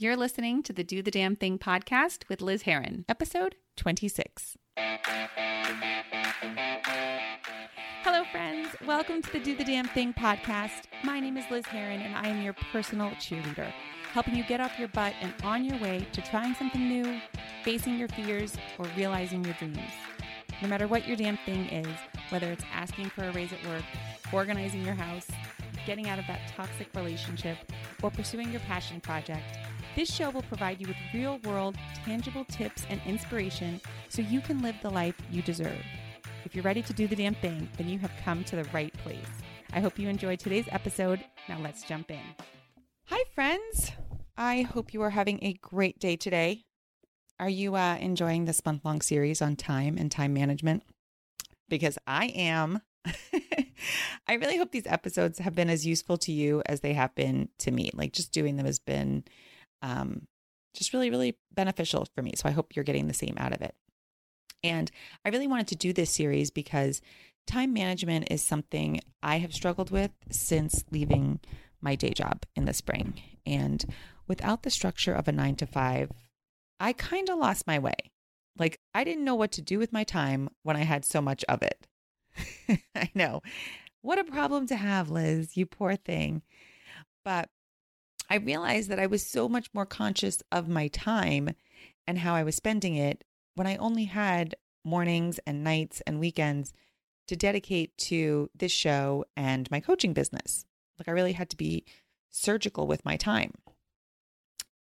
You're listening to the Do the Damn Thing podcast with Liz Heron, episode 26. Hello, friends. Welcome to the Do the Damn Thing podcast. My name is Liz Heron, and I am your personal cheerleader, helping you get off your butt and on your way to trying something new, facing your fears, or realizing your dreams. No matter what your damn thing is, whether it's asking for a raise at work, organizing your house, getting out of that toxic relationship, or pursuing your passion project, this show will provide you with real world, tangible tips and inspiration so you can live the life you deserve. If you're ready to do the damn thing, then you have come to the right place. I hope you enjoyed today's episode. Now let's jump in. Hi, friends. I hope you are having a great day today. Are you uh, enjoying this month long series on time and time management? Because I am. I really hope these episodes have been as useful to you as they have been to me. Like just doing them has been um, just really, really beneficial for me. So I hope you're getting the same out of it. And I really wanted to do this series because time management is something I have struggled with since leaving my day job in the spring. And without the structure of a nine to five, I kind of lost my way. Like, I didn't know what to do with my time when I had so much of it. I know. What a problem to have, Liz, you poor thing. But I realized that I was so much more conscious of my time and how I was spending it when I only had mornings and nights and weekends to dedicate to this show and my coaching business. Like I really had to be surgical with my time.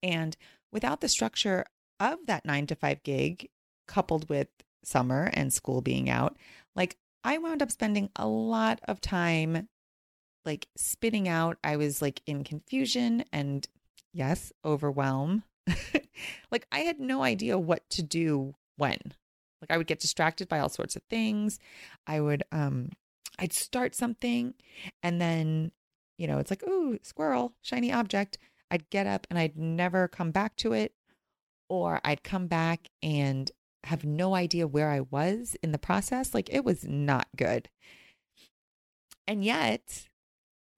And without the structure of that nine to five gig, coupled with summer and school being out, like I wound up spending a lot of time like spitting out. I was like in confusion and yes, overwhelm. like I had no idea what to do when. Like I would get distracted by all sorts of things. I would um I'd start something and then, you know, it's like, ooh, squirrel, shiny object. I'd get up and I'd never come back to it. Or I'd come back and have no idea where I was in the process. Like it was not good. And yet,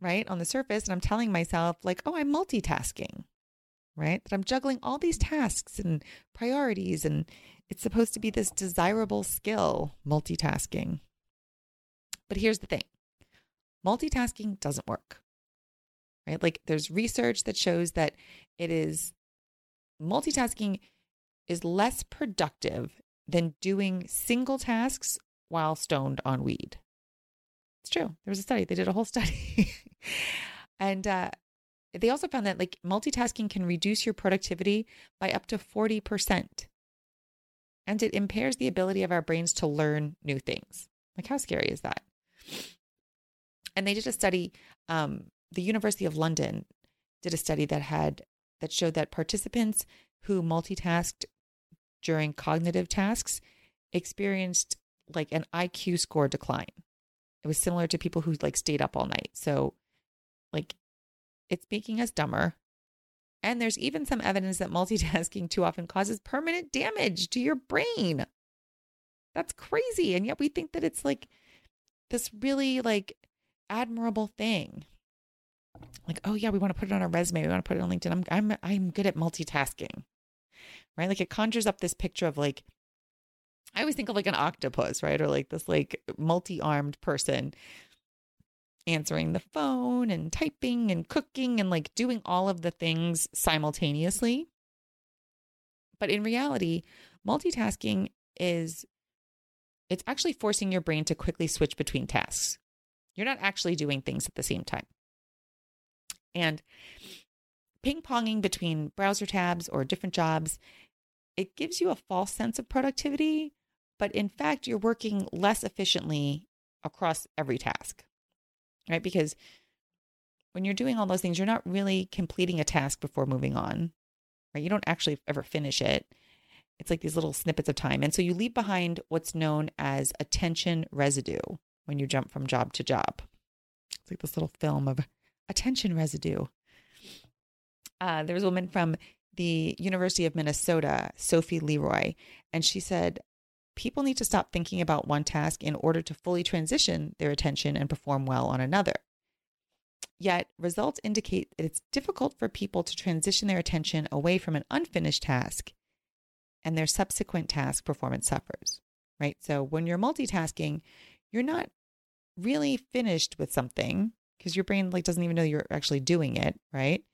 right, on the surface, and I'm telling myself, like, oh, I'm multitasking, right? That I'm juggling all these tasks and priorities, and it's supposed to be this desirable skill, multitasking. But here's the thing multitasking doesn't work, right? Like, there's research that shows that it is multitasking is less productive than doing single tasks while stoned on weed. It's true. There was a study. They did a whole study. and uh, they also found that like multitasking can reduce your productivity by up to 40%. And it impairs the ability of our brains to learn new things. Like, how scary is that? And they did a study, um, the University of London did a study that had that showed that participants who multitasked during cognitive tasks experienced like an IQ score decline. It was similar to people who like stayed up all night. So, like, it's making us dumber. And there's even some evidence that multitasking too often causes permanent damage to your brain. That's crazy. And yet we think that it's like this really like admirable thing. Like, oh yeah, we want to put it on our resume. We want to put it on LinkedIn. I'm I'm I'm good at multitasking. Right? Like it conjures up this picture of like I always think of like an octopus, right? Or like this like multi-armed person answering the phone and typing and cooking and like doing all of the things simultaneously. But in reality, multitasking is it's actually forcing your brain to quickly switch between tasks. You're not actually doing things at the same time. And ping ponging between browser tabs or different jobs, it gives you a false sense of productivity but in fact, you're working less efficiently across every task, right? Because when you're doing all those things, you're not really completing a task before moving on, right? You don't actually ever finish it. It's like these little snippets of time. And so you leave behind what's known as attention residue when you jump from job to job. It's like this little film of attention residue. Uh, there was a woman from the University of Minnesota, Sophie Leroy, and she said, people need to stop thinking about one task in order to fully transition their attention and perform well on another. Yet, results indicate that it's difficult for people to transition their attention away from an unfinished task and their subsequent task performance suffers, right? So, when you're multitasking, you're not really finished with something because your brain like doesn't even know you're actually doing it, right?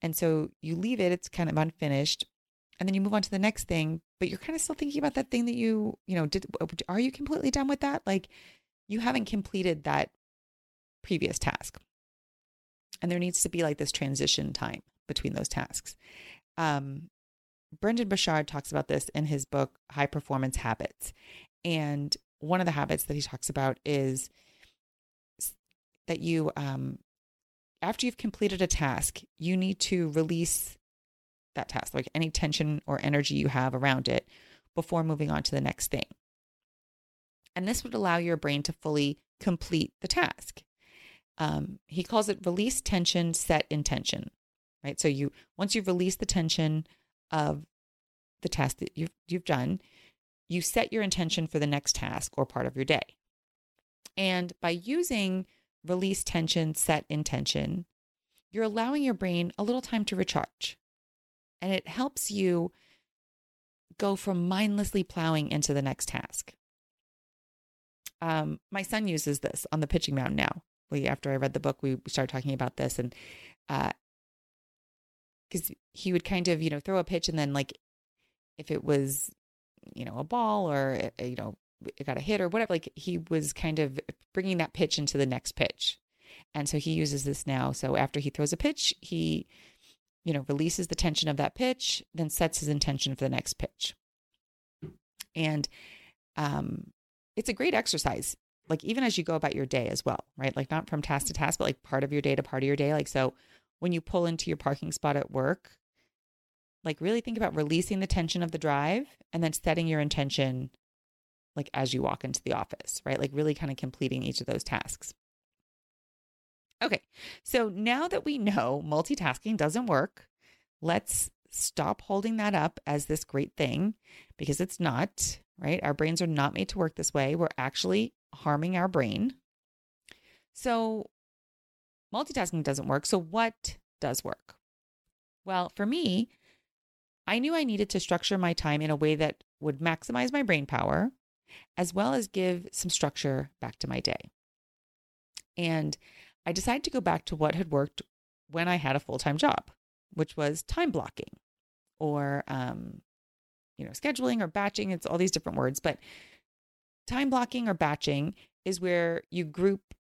And so you leave it, it's kind of unfinished, and then you move on to the next thing, but you're kind of still thinking about that thing that you, you know, did are you completely done with that? Like you haven't completed that previous task. And there needs to be like this transition time between those tasks. Um, Brendon Burchard talks about this in his book, High Performance Habits. And one of the habits that he talks about is that you, um, after you've completed a task, you need to release that task, like any tension or energy you have around it before moving on to the next thing. And this would allow your brain to fully complete the task. Um, he calls it release tension, set intention, right? So you once you've released the tension of the task that you've you've done, you set your intention for the next task or part of your day. And by using release tension, set intention, you're allowing your brain a little time to recharge. And it helps you go from mindlessly plowing into the next task. Um, my son uses this on the pitching mound now. We, after I read the book, we started talking about this, and because uh, he would kind of, you know, throw a pitch, and then like if it was, you know, a ball or uh, you know, it got a hit or whatever, like he was kind of bringing that pitch into the next pitch, and so he uses this now. So after he throws a pitch, he, you know, releases the tension of that pitch, then sets his intention for the next pitch, and um, it's a great exercise like even as you go about your day as well right? Like not from task to task but like part of your day to part of your day. Like so when you pull into your parking spot at work like really think about releasing the tension of the drive and then setting your intention like as you walk into the office right? Like really kind of completing each of those tasks okay so now that we know multitasking doesn't work let's stop holding that up as this great thing because it's not right? Our brains are not made to work this way. We're actually harming our brain. So, multitasking doesn't work. So, what does work? Well, for me, I knew I needed to structure my time in a way that would maximize my brain power, as well as give some structure back to my day. And I decided to go back to what had worked when I had a full time job, which was time blocking or um, you know, scheduling or batching. It's all these different words, but time blocking or batching is where you group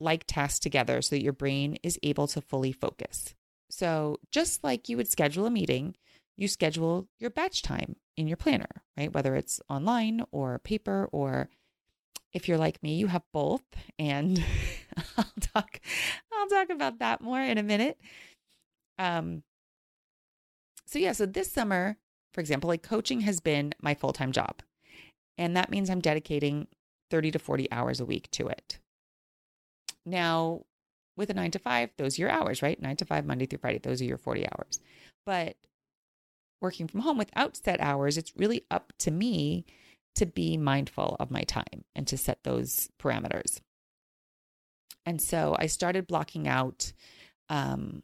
like tasks together so that your brain is able to fully focus. So, just like you would schedule a meeting, you schedule your batch time in your planner, right? Whether it's online or paper, or if you're like me, you have both. And I'll talk, I'll talk about that more in a minute. Um, so yeah, so this summer for example, like coaching has been my full time job. And that means I'm dedicating 30 to 40 hours a week to it. Now, with a nine to five, those are your hours, right? Nine to five, Monday through Friday, those are your 40 hours. But working from home without set hours, it's really up to me to be mindful of my time and to set those parameters. And so I started blocking out um,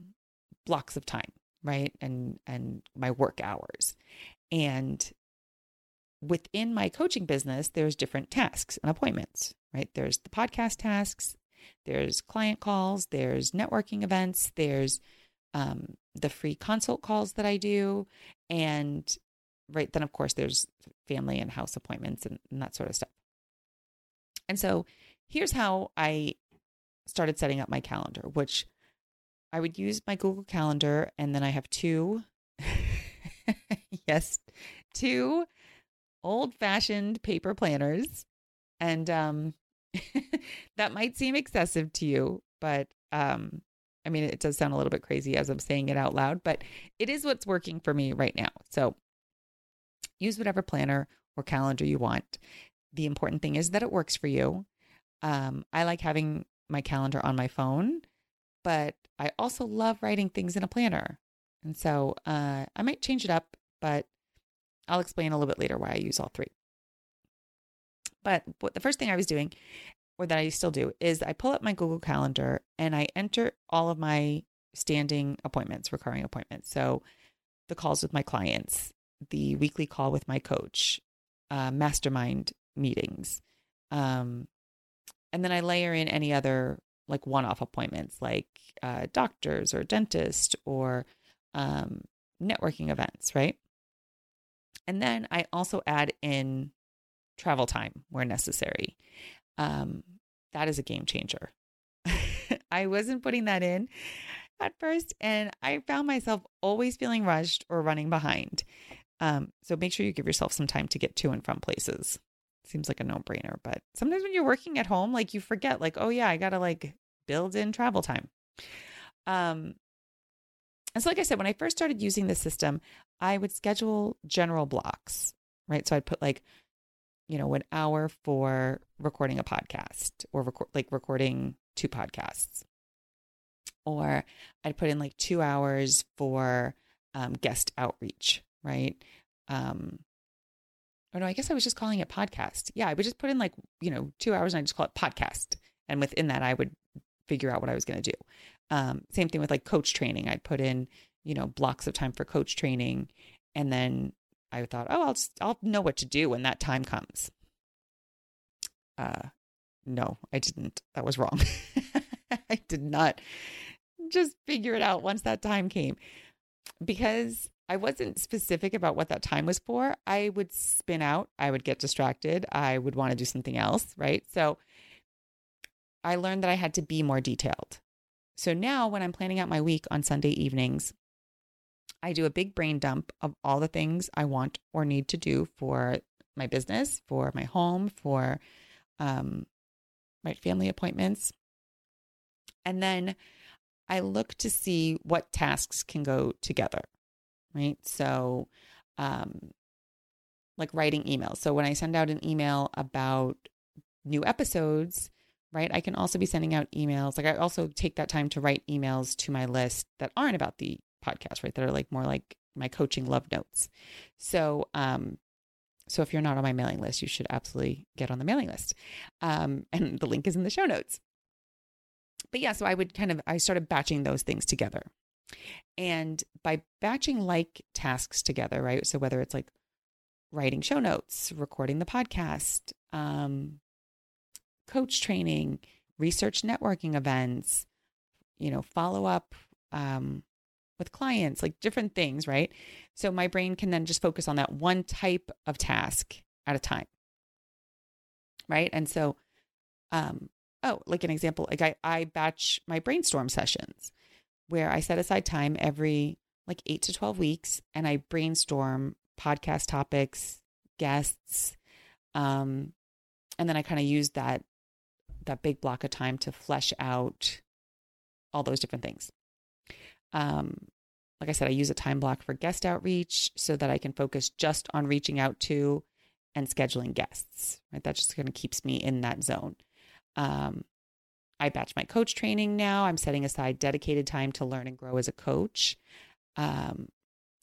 blocks of time right? And and my work hours. And within my coaching business, there's different tasks and appointments, right? There's the podcast tasks, there's client calls, there's networking events, there's um, the free consult calls that I do, and right then, of course, there's family and house appointments and, and that sort of stuff. And so here's how I started setting up my calendar, which I would use my Google Calendar, and then I have two, yes, two old fashioned paper planners. And um, that might seem excessive to you, but um, I mean, it does sound a little bit crazy as I'm saying it out loud, but it is what's working for me right now. So use whatever planner or calendar you want. The important thing is that it works for you. Um, I like having my calendar on my phone, but I also love writing things in a planner. And so uh, I might change it up, but I'll explain a little bit later why I use all three. But what, the first thing I was doing or that I still do, is I pull up my Google Calendar and I enter all of my standing appointments, recurring appointments. So the calls with my clients, the weekly call with my coach, uh, mastermind meetings. Um, and then I layer in any other like one off appointments like uh, doctors or dentist or um, networking events, right? And then I also add in travel time where necessary. Um, that is a game changer. I wasn't putting that in at first, and I found myself always feeling rushed or running behind. Um, so make sure you give yourself some time to get to and from places. Seems like a no brainer, but sometimes when you're working at home, like you forget, like, oh yeah, I gotta like build in travel time. Um, and so, like I said, when I first started using this system, I would schedule general blocks, right? So I'd put like, you know, an hour for recording a podcast or record like recording two podcasts. Or I'd put in like two hours for um, guest outreach, right? Um, or no, I guess I was just calling it podcast. Yeah, I would just put in like, you know, two hours and I just call it podcast. And within that, I would figure out what I was going to do. Um, same thing with like coach training. I'd put in, you know, blocks of time for coach training. And then I thought, oh, I'll, just, I'll know what to do when that time comes. Uh, no, I didn't. That was wrong. I did not just figure it out once that time came because I wasn't specific about what that time was for. I would spin out, I would get distracted, I would want to do something else, right? So I learned that I had to be more detailed. So now when I'm planning out my week on Sunday evenings, I do a big brain dump of all the things I want or need to do for my business, for my home, for um, my family appointments. And then I look to see what tasks can go together, right? So, um, like writing emails. So when I send out an email about new episodes, right? I can also be sending out emails. Like I also take that time to write emails to my list that aren't about the podcast, right? That are like more like my coaching love notes. So, um, so if you're not on my mailing list, you should absolutely get on the mailing list. Um, and the link is in the show notes. But yeah, so I would kind of I started batching those things together. And by batching like tasks together, right? So whether it's like writing show notes, recording the podcast, um, coach training, research networking events, you know, follow up um, with clients, like different things, right? So my brain can then just focus on that one type of task at a time. Right. And so, um, oh, like an example, like I, I batch my brainstorm sessions where I set aside time every like eight to 12 weeks and I brainstorm podcast topics, guests, um, and then I kind of use that that big block of time to flesh out all those different things. Um, like I said, I use a time block for guest outreach so that I can focus just on reaching out to and scheduling guests. Right, that just kind of keeps me in that zone. Um, I batch my coach training now. I'm setting aside dedicated time to learn and grow as a coach. Um,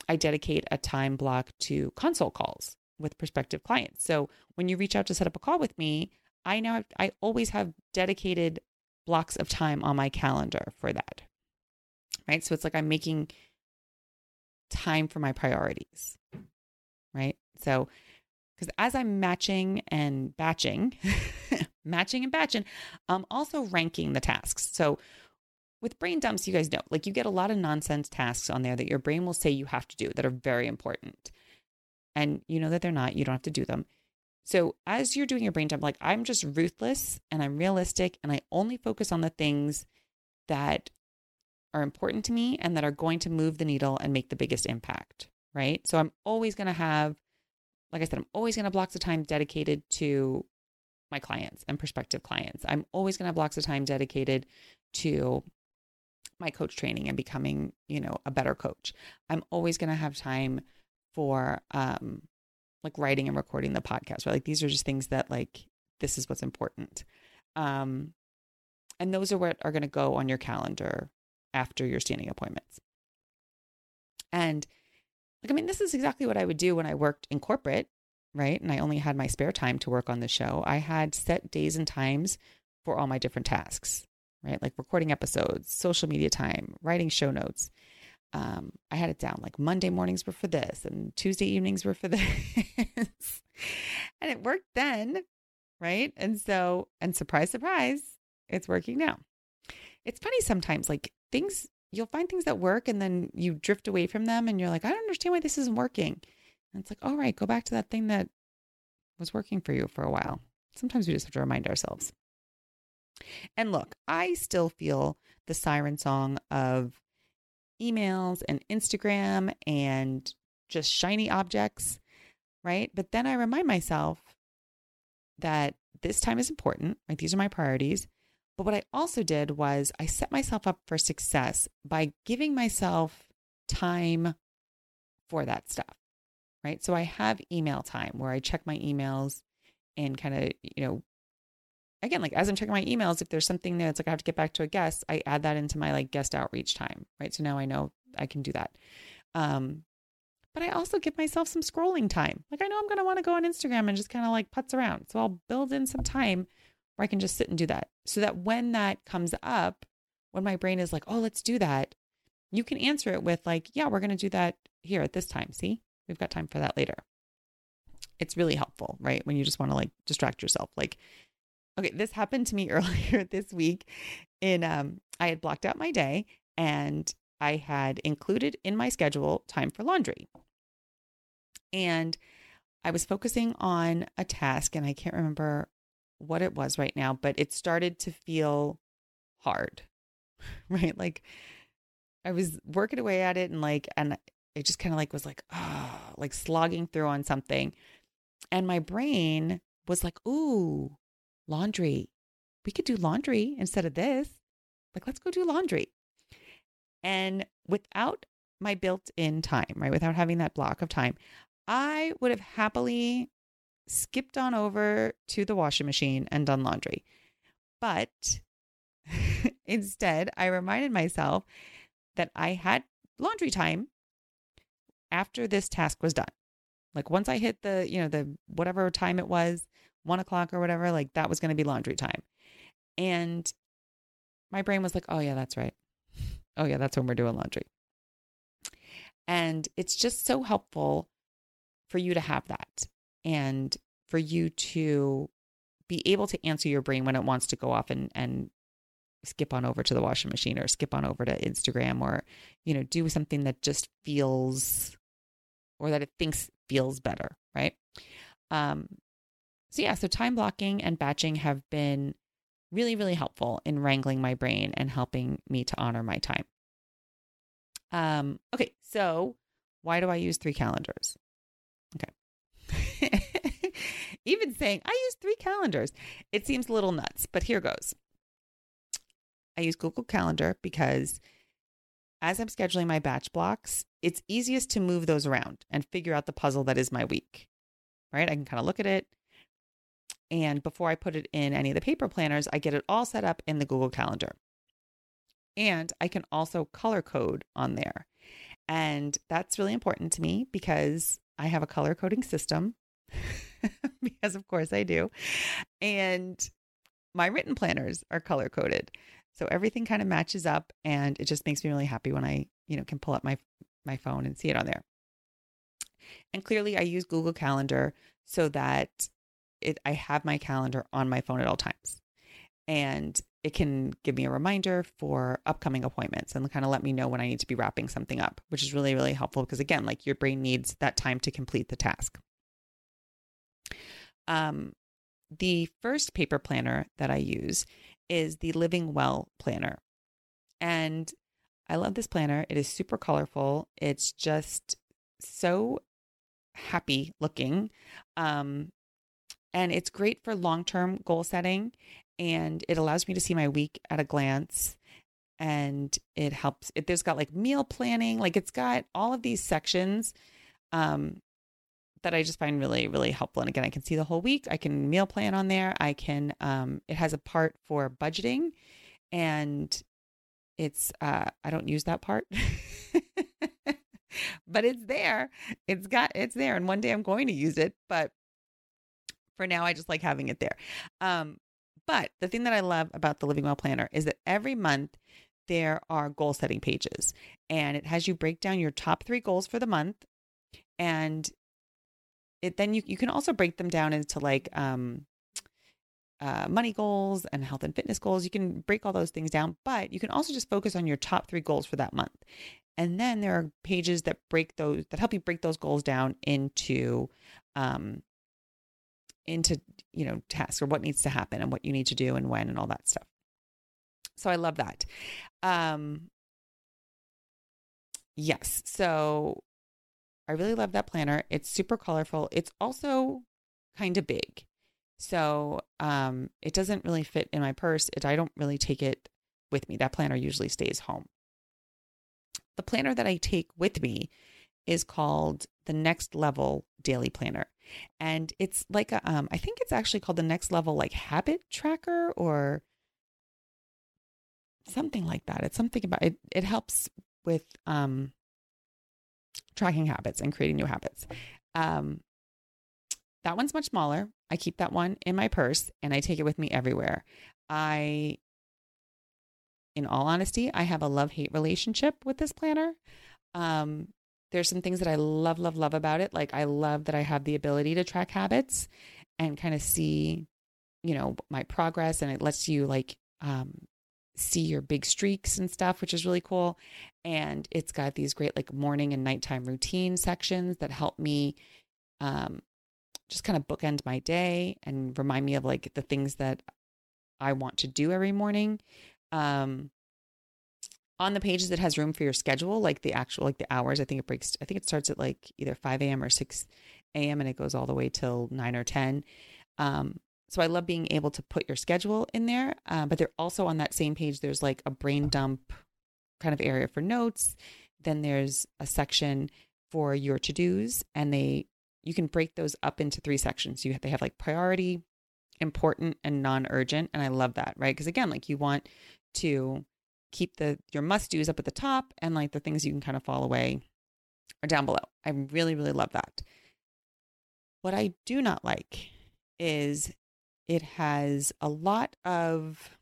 I dedicate a time block to consult calls with prospective clients. So when you reach out to set up a call with me, I now have, I always have dedicated blocks of time on my calendar for that. Right? So it's like I'm making time for my priorities. Right? So cuz as I'm matching and batching, matching and batching, I'm um, also ranking the tasks. So with brain dumps, you guys know, like you get a lot of nonsense tasks on there that your brain will say you have to do that are very important. And you know that they're not, you don't have to do them. So as you're doing your brain dump, like I'm just ruthless and I'm realistic and I only focus on the things that are important to me and that are going to move the needle and make the biggest impact. Right. So I'm always going to have, like I said, I'm always going to block the time dedicated to my clients and prospective clients. I'm always going to have blocks of time dedicated to my coach training and becoming, you know, a better coach. I'm always going to have time for um like writing and recording the podcast, right? Like these are just things that like this is what's important. Um, and those are what are going to go on your calendar after your standing appointments. And like, I mean, this is exactly what I would do when I worked in corporate, right? And I only had my spare time to work on the show. I had set days and times for all my different tasks, right? Like recording episodes, social media time, writing show notes. Um, I had it down like Monday mornings were for this and Tuesday evenings were for this. and it worked then, right? And so, and surprise, surprise, it's working now. It's funny sometimes, like things, you'll find things that work and then you drift away from them and you're like, I don't understand why this isn't working. And it's like, all right, go back to that thing that was working for you for a while. Sometimes we just have to remind ourselves. And look, I still feel the siren song of emails and Instagram and just shiny objects, right? But then I remind myself that this time is important, right? These are my priorities. But what I also did was I set myself up for success by giving myself time for that stuff, right? So I have email time where I check my emails and kind of, you know, again, like as I'm checking my emails, if there's something there that's like I have to get back to a guest, I add that into my like guest outreach time, right? So now I know I can do that. Um, but I also give myself some scrolling time. Like I know I'm going to want to go on Instagram and just kind of like putz around. So I'll build in some time where I can just sit and do that. So that when that comes up, when my brain is like, oh, let's do that, you can answer it with like, yeah, we're going to do that here at this time. See, we've got time for that later. It's really helpful, right? When you just want to like distract yourself. Like Okay, this happened to me earlier this week. In um, I had blocked out my day and I had included in my schedule time for laundry. And I was focusing on a task and I can't remember what it was right now, but it started to feel hard. Right? Like I was working away at it and like and it just kind of like was like oh, like slogging through on something. And my brain was like, "Ooh, laundry. We could do laundry instead of this. Like, let's go do laundry. And without my built in time, right, without having that block of time, I would have happily skipped on over to the washing machine and done laundry. But instead, I reminded myself that I had laundry time after this task was done. Like once I hit the, you know, the whatever time it was, one o'clock or whatever, like that was going to be laundry time. And my brain was like, oh, yeah, that's right. Oh, yeah, that's when we're doing laundry. And it's just so helpful for you to have that and for you to be able to answer your brain when it wants to go off and, and skip on over to the washing machine or skip on over to Instagram or, you know, do something that just feels or that it thinks feels better, right? Um, so, yeah, so time blocking and batching have been really, really helpful in wrangling my brain and helping me to honor my time. Um, okay, so why do I use three calendars? Okay. Even saying I use three calendars, it seems a little nuts, but here goes. I use Google Calendar because as I'm scheduling my batch blocks, it's easiest to move those around and figure out the puzzle that is my week, right? I can kind of look at it, and before I put it in any of the paper planners, I get it all set up in the Google Calendar. And I can also color code on there. And that's really important to me because I have a color coding system, because of course I do. And my written planners are color coded. So everything kind of matches up and it just makes me really happy when I, you know, can pull up my my phone and see it on there. And clearly I use Google Calendar so that it, I have my calendar on my phone at all times. And it can give me a reminder for upcoming appointments and kind of let me know when I need to be wrapping something up, which is really, really helpful because, again, like your brain needs that time to complete the task. Um, the first paper planner that I use is the Living Well planner. And I love this planner. It is super colorful. It's just so happy looking. Um, and it's great for long term goal setting. And it allows me to see my week at a glance. And it helps. It, there's got like meal planning, like it's got all of these sections um, that I just find really, really helpful. And again, I can see the whole week. I can meal plan on there. I can, um, it has a part for budgeting and it's, uh, I don't use that part. but it's there. It's got it's there and one day I'm going to use it, but for now, I just like having it there. Um, But the thing that I love about the Living Well Planner is that every month there are goal setting pages and it has you break down your top three goals for the month. And it then you, you can also break them down into like um, uh, money goals and health and fitness goals. You can break all those things down, but you can also just focus on your top three goals for that month. And then there are pages that break those that help you break those goals down into um, into you know tasks or what needs to happen and what you need to do and when and all that stuff. So I love that. Um, yes, so I really love that planner. It's super colorful. It's also kind of big. So um, it doesn't really fit in my purse. It, I don't really take it with me. That planner usually stays home. The planner that I take with me is called the Next Level Daily Planner. And it's like a, um, I think it's actually called the Next Level like Habit Tracker or something like that. It's something about it. It helps with um, tracking habits and creating new habits. Um, that one's much smaller. I keep that one in my purse and I take it with me everywhere. I, in all honesty, I have a love hate relationship with this planner. Um, there's some things that I love, love, love about it. Like I love that I have the ability to track habits and kind of see, you know, my progress, and it lets you like um, see your big streaks and stuff, which is really cool. And it's got these great like morning and nighttime routine sections that help me um, just kind of bookend my day and remind me of like the things that I want to do every morning. Um, on the pages, it has room for your schedule, like the actual, like the hours. I think it breaks, I think it starts at like either 5 a.m. or 6 a.m. and it goes all the way till 9 or 10. Um, so I love being able to put your schedule in there. Uh, but they're also on that same page, there's like a brain dump kind of area for notes. Then there's a section for your to dos, and they you can break those up into three sections. You have, they have like priority, important, and non-urgent, and I love that, right? Because again, like you want to keep the your must dos up at the top, and like the things you can kind of fall away are down below. I really, really love that. What I do not like is it has a lot of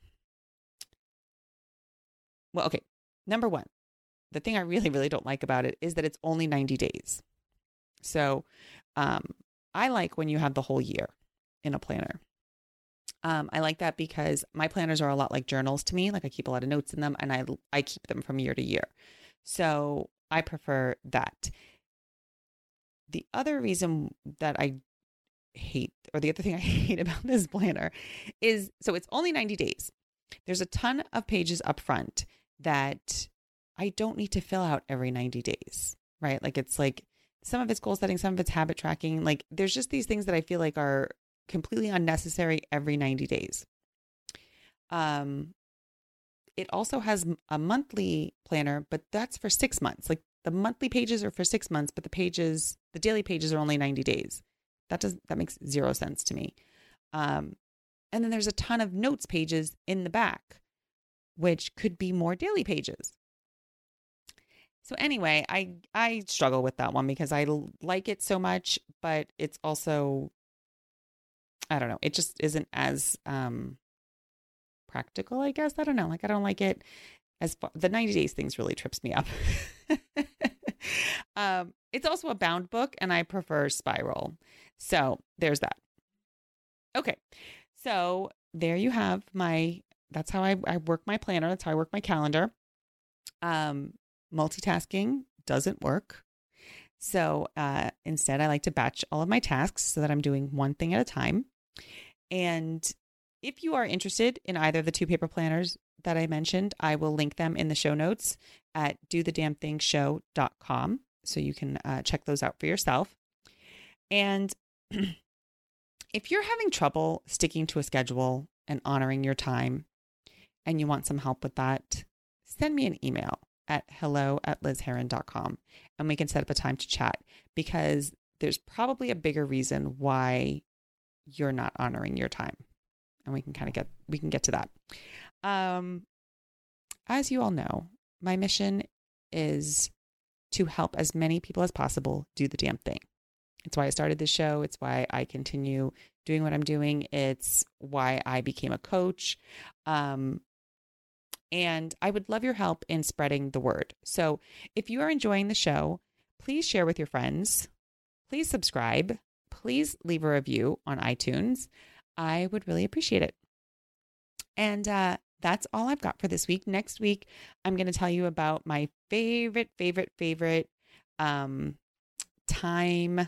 well, okay. Number one, the thing I really, really don't like about it is that it's only 90 days. So um, I like when you have the whole year in a planner. Um, I like that because my planners are a lot like journals to me. Like I keep a lot of notes in them and I, I keep them from year to year. So I prefer that. The other reason that I hate, or the other thing I hate about this planner is so it's only 90 days. There's a ton of pages up front that I don't need to fill out every 90 days, right? Like it's like some of it's goal setting, some of it's habit tracking. Like there's just these things that I feel like are completely unnecessary every 90 days. Um, it also has a monthly planner, but that's for six months. Like the monthly pages are for six months, but the pages, the daily pages are only 90 days. That does that makes zero sense to me. Um, and then there's a ton of notes pages in the back, which could be more daily pages. So anyway, I I struggle with that one because I like it so much, but it's also I don't know, it just isn't as um practical, I guess. I don't know. Like I don't like it as far, the 90 days things really trips me up. um it's also a bound book and I prefer spiral. So, there's that. Okay. So, there you have my that's how I, I work my planner. That's how I work my calendar. Um, multitasking doesn't work. So uh, instead, I like to batch all of my tasks so that I'm doing one thing at a time. And if you are interested in either of the two paper planners that I mentioned, I will link them in the show notes at dothedamnthingshow.com so you can uh, check those out for yourself. And if you're having trouble sticking to a schedule and honoring your time and you want some help with that, send me an email at hello at lizheron.com and we can set up a time to chat because there's probably a bigger reason why you're not honoring your time. And we can kind of get we can get to that. Um as you all know, my mission is to help as many people as possible do the damn thing. It's why I started this show. It's why I continue doing what I'm doing. It's why I became a coach. Um, and I would love your help in spreading the word. So if you are enjoying the show, please share with your friends. Please subscribe. Please leave a review on iTunes. I would really appreciate it. And uh, that's all I've got for this week. Next week, I'm going to tell you about my favorite, favorite, favorite um, time.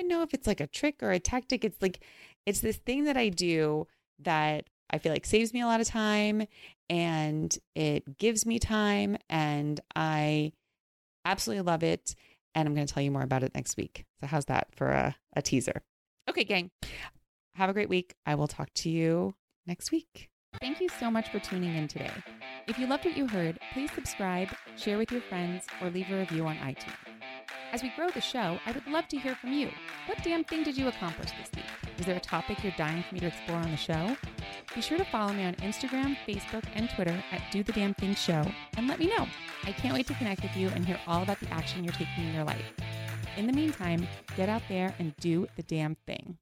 Even know if it's like a trick or a tactic. It's like, it's this thing that I do that I feel like saves me a lot of time and it gives me time and I absolutely love it. And I'm going to tell you more about it next week. So, how's that for a, a teaser? Okay, gang. Have a great week. I will talk to you next week. Thank you so much for tuning in today. If you loved what you heard, please subscribe, share with your friends, or leave a review on iTunes. As we grow the show, I would love to hear from you. What damn thing did you accomplish this week? Is there a topic you're dying for me to explore on the show? Be sure to follow me on Instagram, Facebook, and Twitter at Do the Damn Thing Show and let me know. I can't wait to connect with you and hear all about the action you're taking in your life. In the meantime, get out there and do the damn thing.